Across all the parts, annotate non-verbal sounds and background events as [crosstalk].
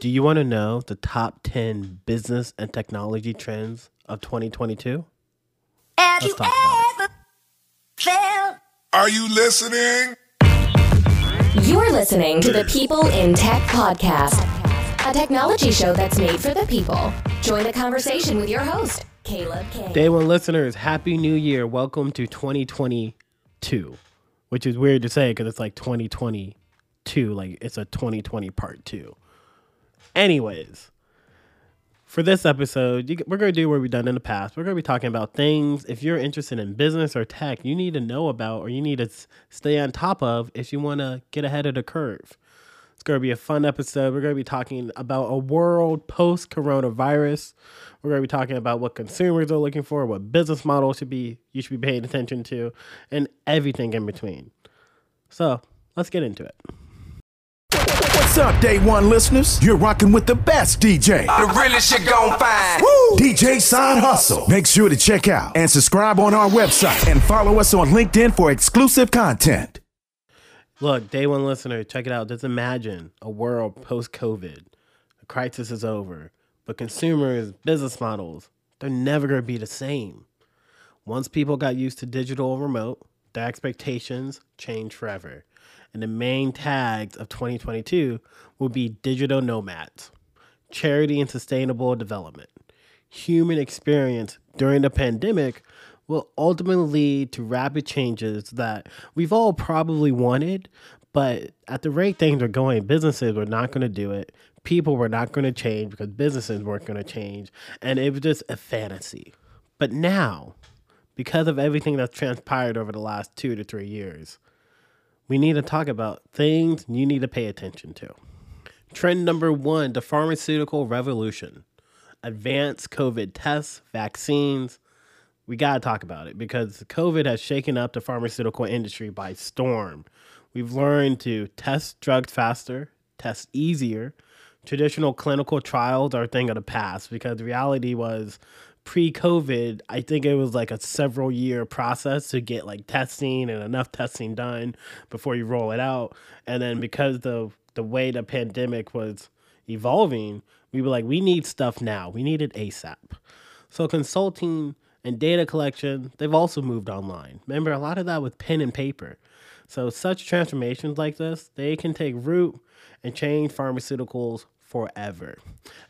Do you want to know the top 10 business and technology trends of 2022? Have Let's you talk about ever felt Are you listening? You're listening to the People in Tech Podcast, a technology show that's made for the people. Join the conversation with your host, Caleb King. Day one listeners, Happy New Year. Welcome to 2022, which is weird to say because it's like 2022, like it's a 2020 part two. Anyways, for this episode, you, we're going to do what we've done in the past. We're going to be talking about things if you're interested in business or tech, you need to know about or you need to stay on top of if you want to get ahead of the curve. It's going to be a fun episode. We're going to be talking about a world post coronavirus. We're going to be talking about what consumers are looking for, what business models should be you should be paying attention to, and everything in between. So, let's get into it. What's up, day one listeners? You're rocking with the best DJ. The realest shit gon' find. Woo! DJ Side Hustle. Make sure to check out and subscribe on our website and follow us on LinkedIn for exclusive content. Look, day one listener, check it out. Just imagine a world post COVID. The crisis is over, but consumers, business models, they're never going to be the same. Once people got used to digital and remote, their expectations change forever. And the main tags of 2022 will be digital nomads, charity and sustainable development. Human experience during the pandemic will ultimately lead to rapid changes that we've all probably wanted, but at the rate things are going, businesses were not going to do it. People were not going to change because businesses weren't going to change. And it was just a fantasy. But now, because of everything that's transpired over the last two to three years, we need to talk about things you need to pay attention to. Trend number one the pharmaceutical revolution. Advanced COVID tests, vaccines. We got to talk about it because COVID has shaken up the pharmaceutical industry by storm. We've learned to test drugs faster, test easier. Traditional clinical trials are a thing of the past because reality was pre COVID, I think it was like a several year process to get like testing and enough testing done before you roll it out. And then because the the way the pandemic was evolving, we were like, we need stuff now. We need it ASAP. So consulting and data collection, they've also moved online. Remember, a lot of that with pen and paper. So such transformations like this, they can take root and change pharmaceuticals forever.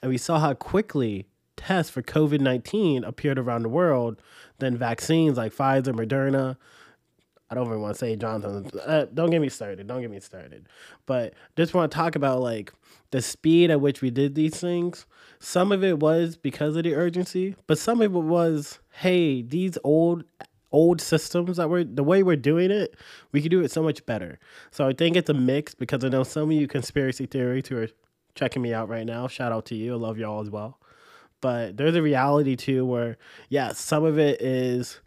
And we saw how quickly tests for COVID 19 appeared around the world, then vaccines like Pfizer, Moderna, I don't even want to say Johnson. Uh, don't get me started. Don't get me started. But just want to talk about like the speed at which we did these things. Some of it was because of the urgency, but some of it was, hey, these old old systems that we're the way we're doing it, we could do it so much better. So I think it's a mix because I know some of you conspiracy theories who are checking me out right now. Shout out to you. I love y'all as well. But there's a reality too where, yeah, some of it is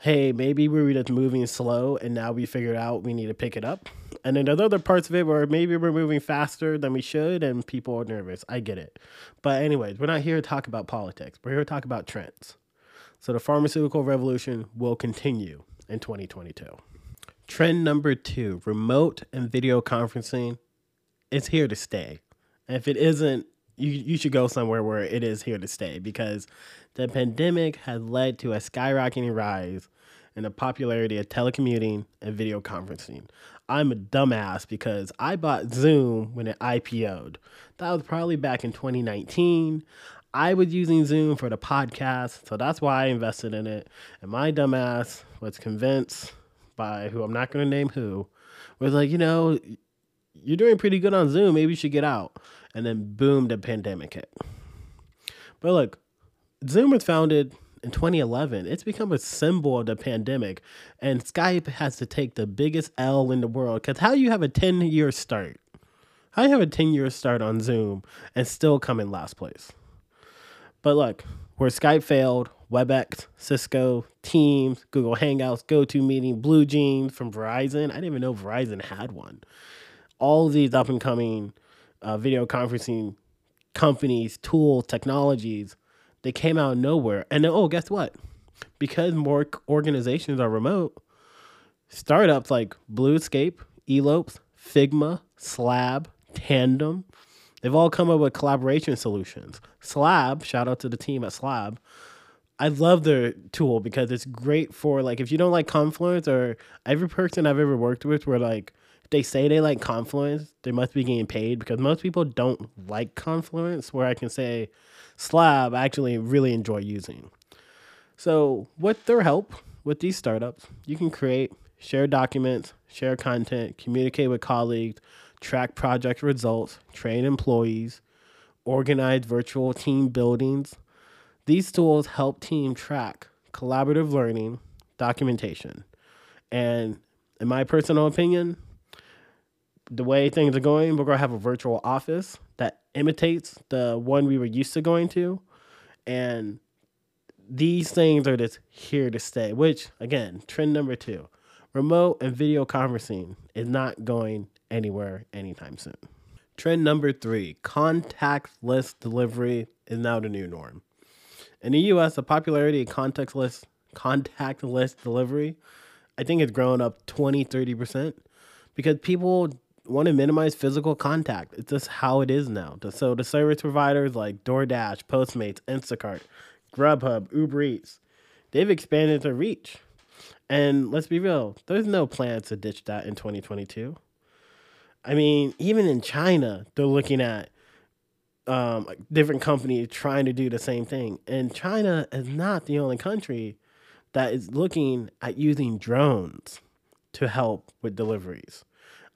hey, maybe we were just moving slow and now we figured out we need to pick it up. And then there's other parts of it where maybe we're moving faster than we should and people are nervous. I get it. But, anyways, we're not here to talk about politics, we're here to talk about trends. So, the pharmaceutical revolution will continue in 2022. Trend number two remote and video conferencing is here to stay. And if it isn't, you, you should go somewhere where it is here to stay because the pandemic has led to a skyrocketing rise in the popularity of telecommuting and video conferencing. I'm a dumbass because I bought Zoom when it IPO'd. That was probably back in 2019. I was using Zoom for the podcast, so that's why I invested in it. And my dumbass was convinced by who I'm not going to name who was like, you know, you're doing pretty good on Zoom. Maybe you should get out. And then boom, the pandemic hit. But look, Zoom was founded in 2011. It's become a symbol of the pandemic. And Skype has to take the biggest L in the world. Because how you have a 10 year start? How you have a 10 year start on Zoom and still come in last place? But look, where Skype failed, WebEx, Cisco, Teams, Google Hangouts, GoToMeeting, Blue Jeans from Verizon. I didn't even know Verizon had one. All these up and coming uh, video conferencing companies, tools, technologies, they came out nowhere. And then, oh, guess what? Because more organizations are remote, startups like Bluescape, Elopes, Figma, Slab, Tandem, They've all come up with collaboration solutions. Slab, shout out to the team at Slab. I love their tool because it's great for like if you don't like Confluence or every person I've ever worked with where like they say they like Confluence, they must be getting paid because most people don't like Confluence. Where I can say Slab, I actually really enjoy using. So with their help with these startups, you can create, share documents, share content, communicate with colleagues, track project results, train employees, organize virtual team buildings. These tools help team track collaborative learning, documentation. And in my personal opinion, the way things are going, we're to have a virtual office that imitates the one we were used to going to. And these things are just here to stay, which, again, trend number two remote and video conferencing is not going anywhere anytime soon. Trend number three contactless delivery is now the new norm. In the US, the popularity of contactless, contactless delivery, I think it's grown up 20, 30% because people want to minimize physical contact. It's just how it is now. So the service providers like DoorDash, Postmates, Instacart, Grubhub, Uber Eats, they've expanded their reach. And let's be real, there's no plan to ditch that in 2022. I mean, even in China, they're looking at um, different companies trying to do the same thing. And China is not the only country that is looking at using drones to help with deliveries.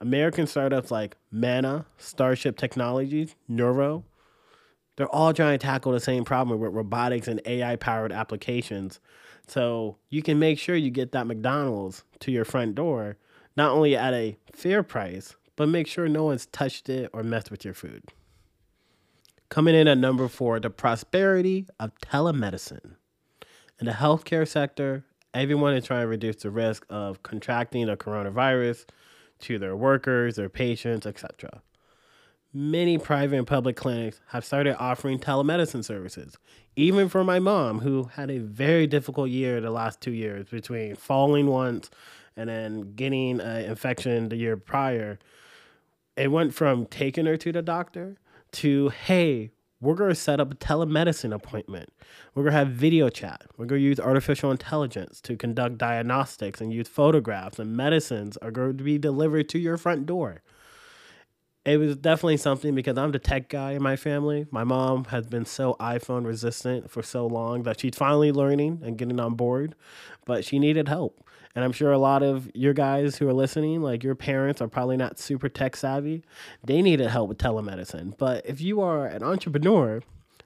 American startups like Manna, Starship Technologies, Nuro, they're all trying to tackle the same problem with robotics and AI powered applications. So you can make sure you get that McDonald's to your front door, not only at a fair price, but make sure no one's touched it or messed with your food. Coming in at number four, the prosperity of telemedicine. In the healthcare sector, everyone is trying to reduce the risk of contracting a coronavirus to their workers, their patients, etc. Many private and public clinics have started offering telemedicine services, even for my mom, who had a very difficult year the last two years between falling once and then getting an infection the year prior. It went from taking her to the doctor to, hey, we're going to set up a telemedicine appointment. We're going to have video chat. We're going to use artificial intelligence to conduct diagnostics and use photographs, and medicines are going to be delivered to your front door. It was definitely something because I'm the tech guy in my family. My mom has been so iPhone resistant for so long that she's finally learning and getting on board, but she needed help. And I'm sure a lot of your guys who are listening, like your parents, are probably not super tech savvy. They needed help with telemedicine. But if you are an entrepreneur,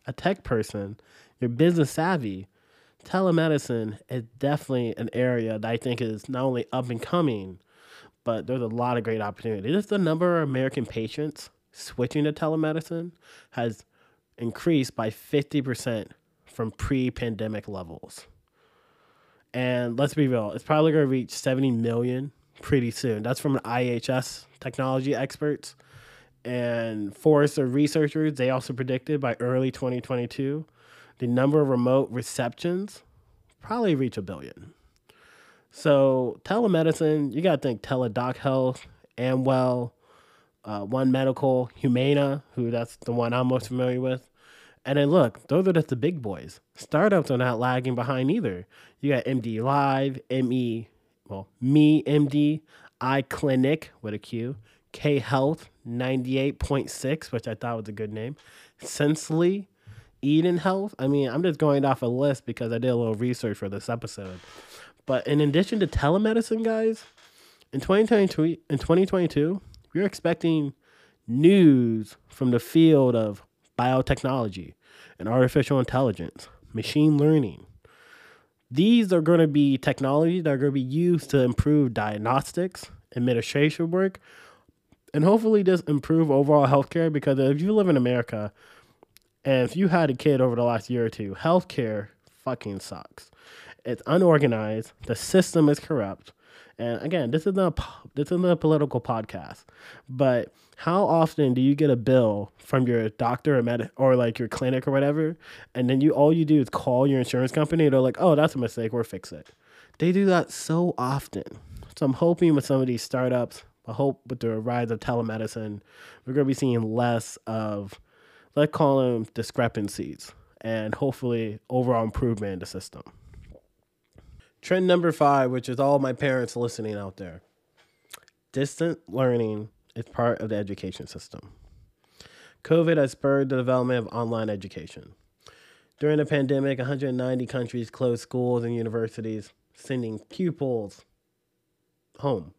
a tech person, you're business savvy, telemedicine is definitely an area that I think is not only up and coming, but there's a lot of great opportunity. Just the number of American patients switching to telemedicine has increased by 50% from pre pandemic levels. And let's be real, it's probably going to reach 70 million pretty soon. That's from an IHS technology experts. And Forrester researchers, they also predicted by early 2022, the number of remote receptions probably reach a billion. So telemedicine, you got to think Teladoc Health, Amwell, uh, One Medical, Humana, who that's the one I'm most familiar with. And then look, those are just the big boys. Startups are not lagging behind either. You got MD Live, ME, well, Me MD, iCliniq with a Q, K Health 98.6, which I thought was a good name, Sensely, Eden Health. I mean, I'm just going off a list because I did a little research for this episode. But in addition to telemedicine, guys, in 2022, in 2022, we're expecting news from the field of biotechnology and artificial intelligence, machine learning. These are going to be technologies that are going to be used to improve diagnostics, administration work, and hopefully just improve overall healthcare. Because if you live in America and if you had a kid over the last year or two, healthcare fucking sucks. It's unorganized. The system is corrupt. And again, this is a this isn't a political podcast, but how often do you get a bill from your doctor or med or like your clinic or whatever, and then you all you do is call your insurance company and they're like, "Oh, that's a mistake. We'll fix it." They do that so often. So I'm hoping with some of these startups, I hope with the rise of telemedicine, we're going to be seeing less of, let's call them discrepancies, and hopefully overall improvement in the system. Trend number five, which is all my parents listening out there distant learning is part of the education system. COVID has spurred the development of online education. During the pandemic, 190 countries closed schools and universities, sending pupils home.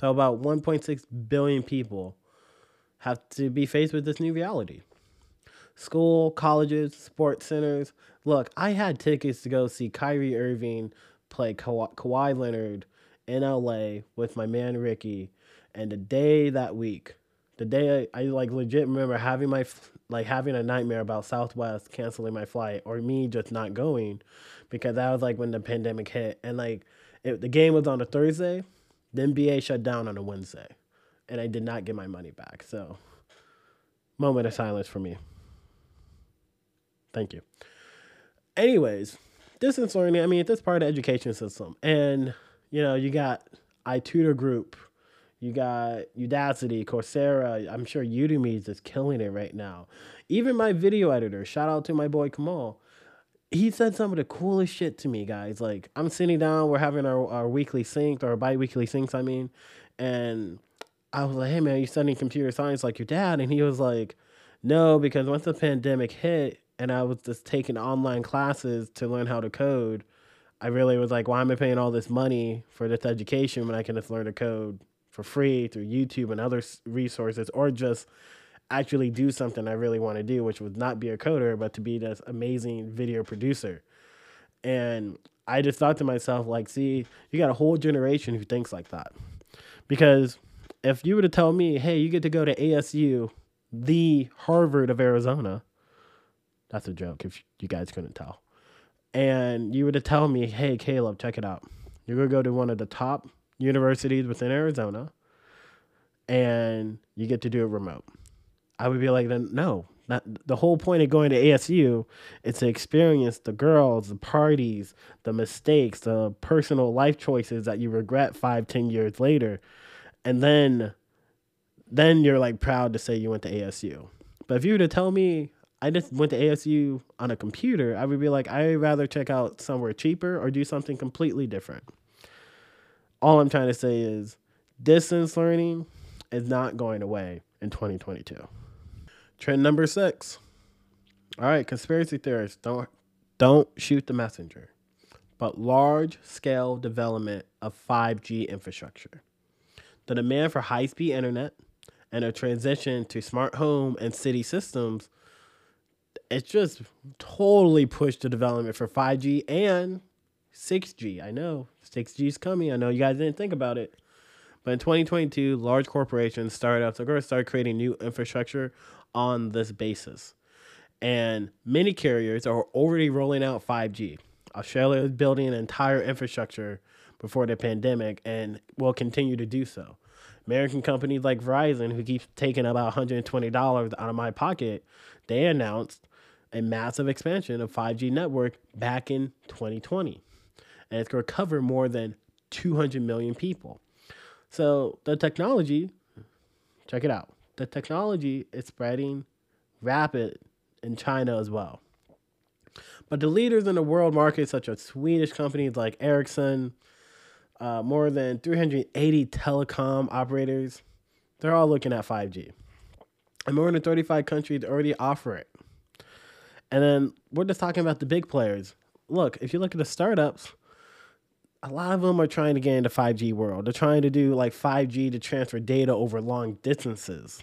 So, about 1.6 billion people have to be faced with this new reality. School, colleges, sports centers. Look, I had tickets to go see Kyrie Irving play Ka- Kawhi Leonard in LA with my man Ricky, and the day that week, the day I, I like legit remember having my like having a nightmare about Southwest canceling my flight or me just not going, because that was like when the pandemic hit, and like it, the game was on a Thursday, the NBA shut down on a Wednesday, and I did not get my money back. So, moment of silence for me. Thank you. Anyways, distance learning. I mean, this part of the education system, and you know, you got iTutor Group, you got Udacity, Coursera. I'm sure Udemy is just killing it right now. Even my video editor, shout out to my boy Kamal. He said some of the coolest shit to me, guys. Like, I'm sitting down, we're having our, our weekly sync or bi weekly syncs, I mean, and I was like, hey, man, you studying computer science like your dad? And he was like, no, because once the pandemic hit and I was just taking online classes to learn how to code, I really was like, why am I paying all this money for this education when I can just learn to code for free through YouTube and other resources, or just actually do something I really want to do, which would not be a coder, but to be this amazing video producer. And I just thought to myself, like, see, you got a whole generation who thinks like that. Because if you were to tell me, hey, you get to go to ASU, the Harvard of Arizona, that's a joke if you guys couldn't tell and you were to tell me, hey, Caleb, check it out. You're going to go to one of the top universities within Arizona and you get to do it remote. I would be like, no. Not, the whole point of going to ASU is to experience the girls, the parties, the mistakes, the personal life choices that you regret five, ten years later. And then then you're like proud to say you went to ASU. But if you were to tell me I just went to ASU on a computer, I would be like, I'd rather check out somewhere cheaper or do something completely different. All I'm trying to say is distance learning is not going away in 2022. Trend number six. All right, conspiracy theorists don't don't shoot the messenger, but large scale development of 5G infrastructure. The demand for high speed internet and a transition to smart home and city systems it's just totally pushed the development for 5G and 6G. I know 6G is coming. I know you guys didn't think about it. But in 2022, large corporations, startups are going to start creating new infrastructure on this basis. And many carriers are already rolling out 5G. Australia is building an entire infrastructure before the pandemic and will continue to do so. American companies like Verizon, who keeps taking about $120 out of my pocket, they announced a massive expansion of 5G network back in 2020. And it's going to cover more than 200 million people. So the technology, check it out. The technology is spreading rapid in China as well. But the leaders in the world market, such as Swedish companies like Ericsson, uh, more than 380 telecom operators, they're all looking at 5G. And more than 35 countries already offer it. And then we're just talking about the big players. Look, if you look at the startups, a lot of them are trying to get into 5G world. They're trying to do like 5G to transfer data over long distances.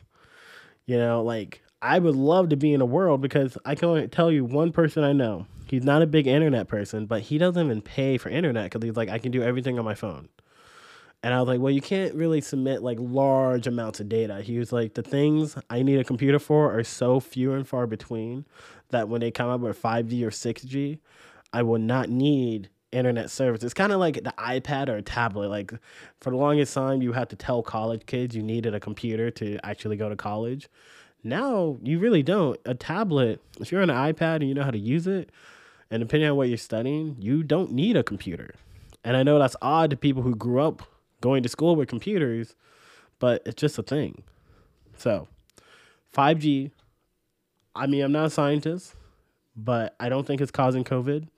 You know, like I would love to be in a world because I can tell you one person I know. He's not a big internet person, but he doesn't even pay for internet because he's like, I can do everything on my phone. And I was like, well, you can't really submit like large amounts of data. He was like, the things I need a computer for are so few and far between that when they come up with 5G or 6G, I will not need internet service. It's kind of like the iPad or a tablet. Like for the longest time, you had to tell college kids you needed a computer to actually go to college. Now you really don't. A tablet, if you're on an iPad and you know how to use it, and depending on what you're studying, you don't need a computer. And I know that's odd to people who grew up going to school with computers, but it's just a thing. So, 5G, I mean, I'm not a scientist, but I don't think it's causing COVID.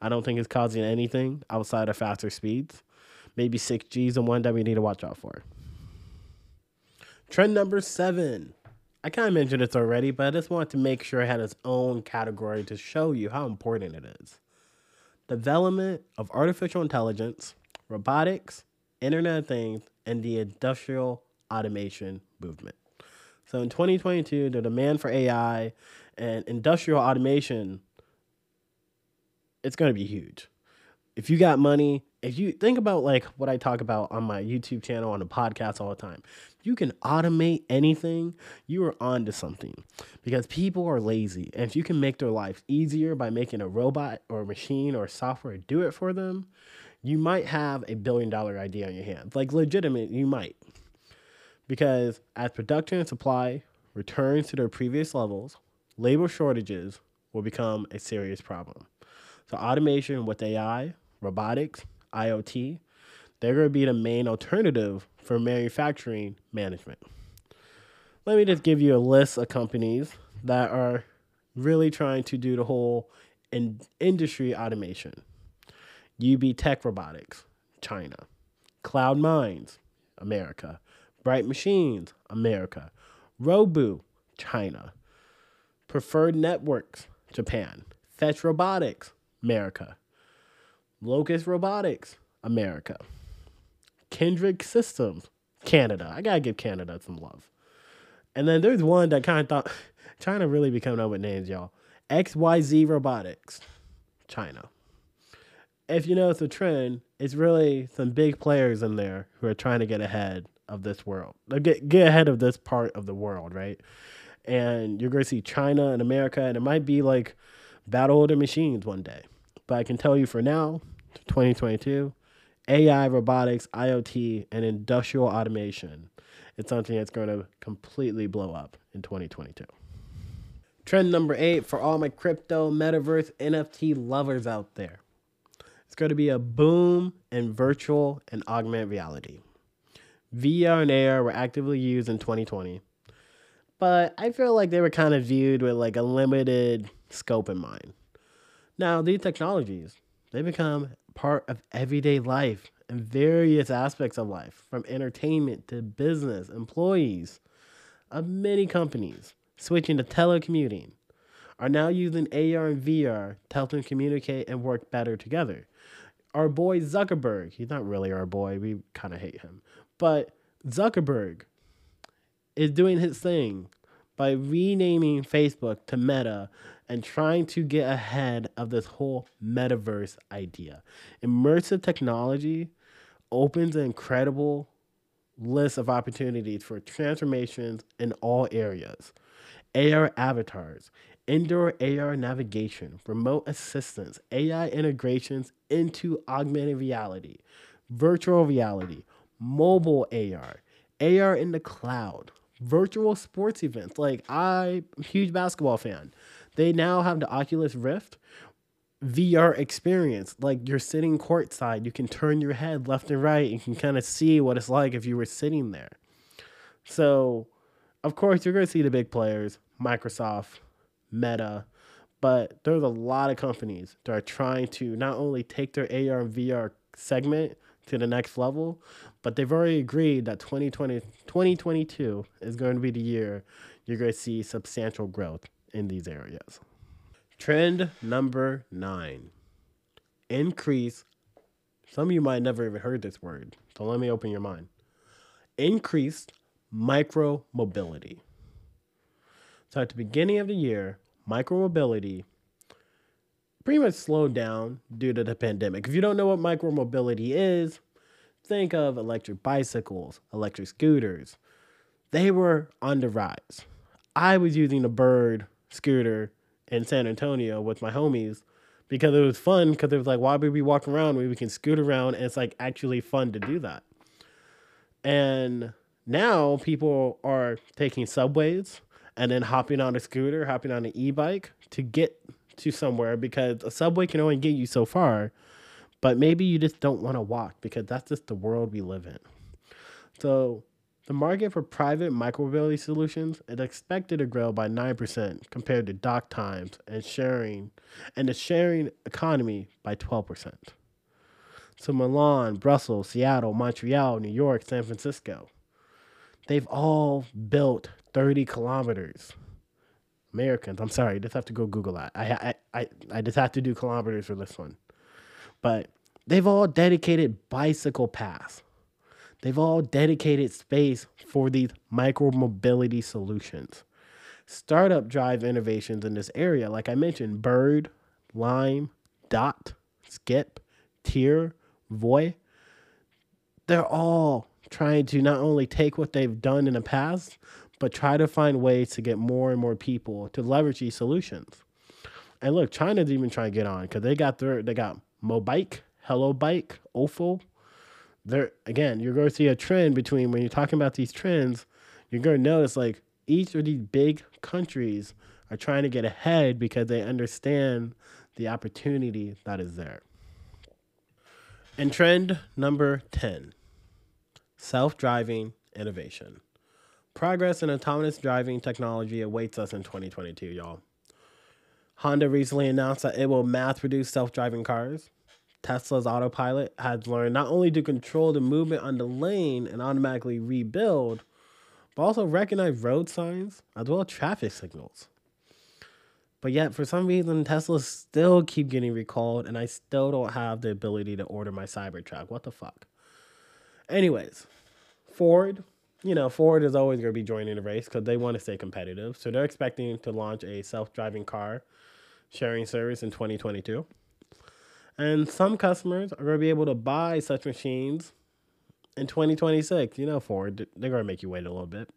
I don't think it's causing anything outside of faster speeds. Maybe 6G is the one that we need to watch out for. Trend number seven. I kind of mentioned this already, but I just wanted to make sure it had its own category to show you how important it is. Development of artificial intelligence, robotics, Internet of Things, and the industrial automation movement. So in 2022, the demand for AI and industrial automation it's going to be huge. If you got money, if you think about like what I talk about on my YouTube channel on the podcast all the time, you can automate anything, you are on to something because people are lazy. And if you can make their life easier by making a robot or a machine or software do it for them, you might have a billion dollar idea on your hands. Like legitimate, you might. Because as production and supply returns to their previous levels, labor shortages will become a serious problem. So automation with AI, robotics, IoT, they're going to be the main alternative for manufacturing management. Let me just give you a list of companies that are really trying to do the whole in industry automation. UB Tech Robotics, China. CloudMinds, America. Bright Machines, America. Robu, China. Preferred Networks, Japan. Fetch Robotics, America. Locus Robotics, America. Kindred Systems, Canada. I gotta give Canada some love. And then there's one that kind of thought [laughs] China really be coming up with names, y'all. XYZ Robotics, China. If you it's a trend, it's really some big players in there who are trying to get ahead of this world. Get get ahead of this part of the world, right? And you're gonna see China and America, and it might be like battle of the machines one day. But I can tell you for now, 2022, AI, robotics, IoT, and industrial automation. It's something that's going to completely blow up in 2022. Trend number eight for all my crypto, metaverse, NFT lovers out there. It's going to be a boom in virtual and augmented reality. VR and AR were actively used in 2020, but I feel like they were kind of viewed with like a limited scope in mind. Now, these technologies, they become part of everyday life and various aspects of life, from entertainment to business, employees of many companies switching to telecommuting are now using AR and VR to help them communicate and work better together. Our boy Zuckerberg, he's not really our boy, we kind of hate him, but Zuckerberg is doing his thing by renaming Facebook to Meta and trying to get ahead of this whole metaverse idea. Immersive technology opens an incredible list of opportunities for transformations in all areas. AR avatars, indoor AR navigation, remote assistance, AI integrations into augmented reality, virtual reality, mobile AR, AR in the cloud, virtual sports events. Like I'm a huge basketball fan. They now have the Oculus Rift VR experience. Like you're sitting courtside, you can turn your head left and right and can kind of see what it's like if you were sitting there. So, of course, you're going to see the big players, Microsoft, Meta, but there's a lot of companies that are trying to not only take their AR and VR segment to the next level, but they've already agreed that 2020, 2022 is going to be the year you're going to see substantial growth in these areas. Trend number nine increase. Some of you might never even heard this word, so let me open your mind. Increased micro mobility. So at the beginning of the year, micro mobility pretty much slowed down due to the pandemic. If you don't know what micro mobility is, think of electric bicycles, electric scooters. They were on the rise. I was using the Bird scooter in San Antonio with my homies because it was fun because it was like, why would we walk around when we can scoot around and it's like actually fun to do that. And now people are taking subways and then hopping on a scooter, hopping on an e-bike to get to somewhere because a subway can only get you so far. But maybe you just don't want to walk because that's just the world we live in. So The market for private micromobility solutions is expected to grow by 9% compared to dock times and sharing and the sharing economy by 12%. So Milan, Brussels, Seattle, Montreal, New York, San Francisco, they've all built 30 kilometers. Americans, I'm sorry, I just have to go Google that. I, I, I, I just have to do kilometers for this one. But they've all dedicated bicycle paths They've all dedicated space for these micromobility solutions. Startup drive innovations in this area, like I mentioned, Bird, Lime, Dott, Skip, Tier, Voi, they're all trying to not only take what they've done in the past, but try to find ways to get more and more people to leverage these solutions. And look, China's even trying to get on because they got their they got Mobike, Hello Bike, Ofo, there again, you're going to see a trend between when you're talking about these trends, you're going to notice like each of these big countries are trying to get ahead because they understand the opportunity that is there. And trend number 10 self driving innovation. Progress in autonomous driving technology awaits us in 2022, y'all. Honda recently announced that it will mass produce self driving cars. Tesla's autopilot has learned not only to control the movement on the lane and automatically rebuild, but also recognize road signs as well as traffic signals. But yet, for some reason, Teslas still keep getting recalled, and I still don't have the ability to order my Cybertruck. What the fuck? Anyways, Ford, you know, Ford is always going to be joining the race because they want to stay competitive. So they're expecting to launch a self driving car sharing service in 2022. And some customers are going to be able to buy such machines in 2026. You know, Ford, they're going to make you wait a little bit.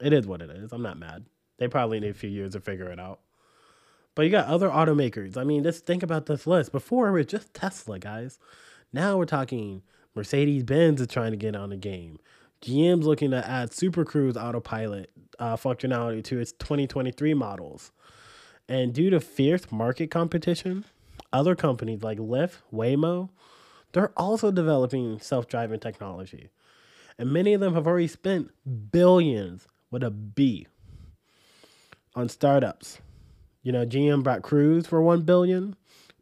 It is what it is. I'm not mad. They probably need a few years to figure it out. But you got other automakers. I mean, just think about this list. Before it was just Tesla, guys. Now we're talking Mercedes Benz is trying to get on the game. GM's looking to add Super Cruise autopilot uh, functionality to its 2023 models. And due to fierce market competition, other companies like Lyft, Waymo, they're also developing self driving technology. And many of them have already spent billions with a B on startups. You know, GM bought Cruise for 1 billion,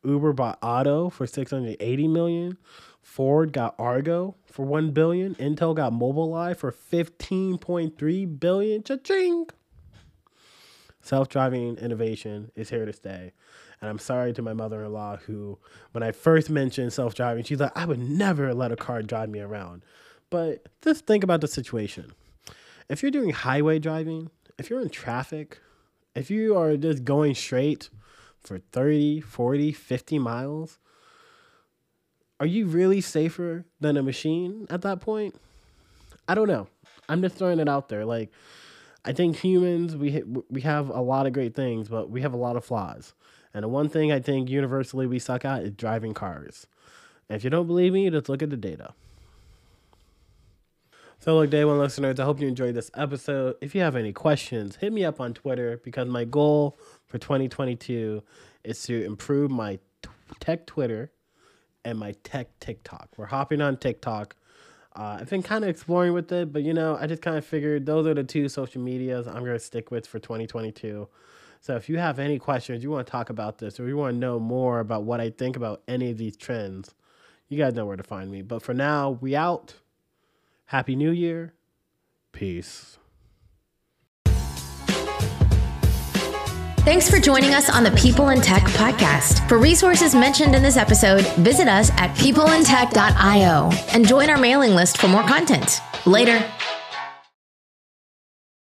Uber bought Otto for 680 million, Ford got Argo for 1 billion, Intel got Mobileye for 15.3 billion. Cha-ching! Self-driving innovation is here to stay. And I'm sorry to my mother in law who, when I first mentioned self driving, she's like, I would never let a car drive me around. But just think about the situation. If you're doing highway driving, if you're in traffic, if you are just going straight for 30, 40, 50 miles, are you really safer than a machine at that point? I don't know. I'm just throwing it out there. Like, I think humans we we have a lot of great things, but we have a lot of flaws. And the one thing I think universally we suck at is driving cars. And if you don't believe me, just look at the data. So, look, day one listeners, I hope you enjoyed this episode. If you have any questions, hit me up on Twitter because my goal for 2022 is to improve my tech Twitter and my tech TikTok. We're hopping on TikTok. Uh, I've been kind of exploring with it, but you know, I just kind of figured those are the two social medias I'm going to stick with for 2022. So if you have any questions, you want to talk about this, or you want to know more about what I think about any of these trends, you guys know where to find me. But for now, we out. Happy New Year. Peace. Thanks for joining us on the People in Tech podcast. For resources mentioned in this episode, visit us at peopleintech.io and join our mailing list for more content. Later.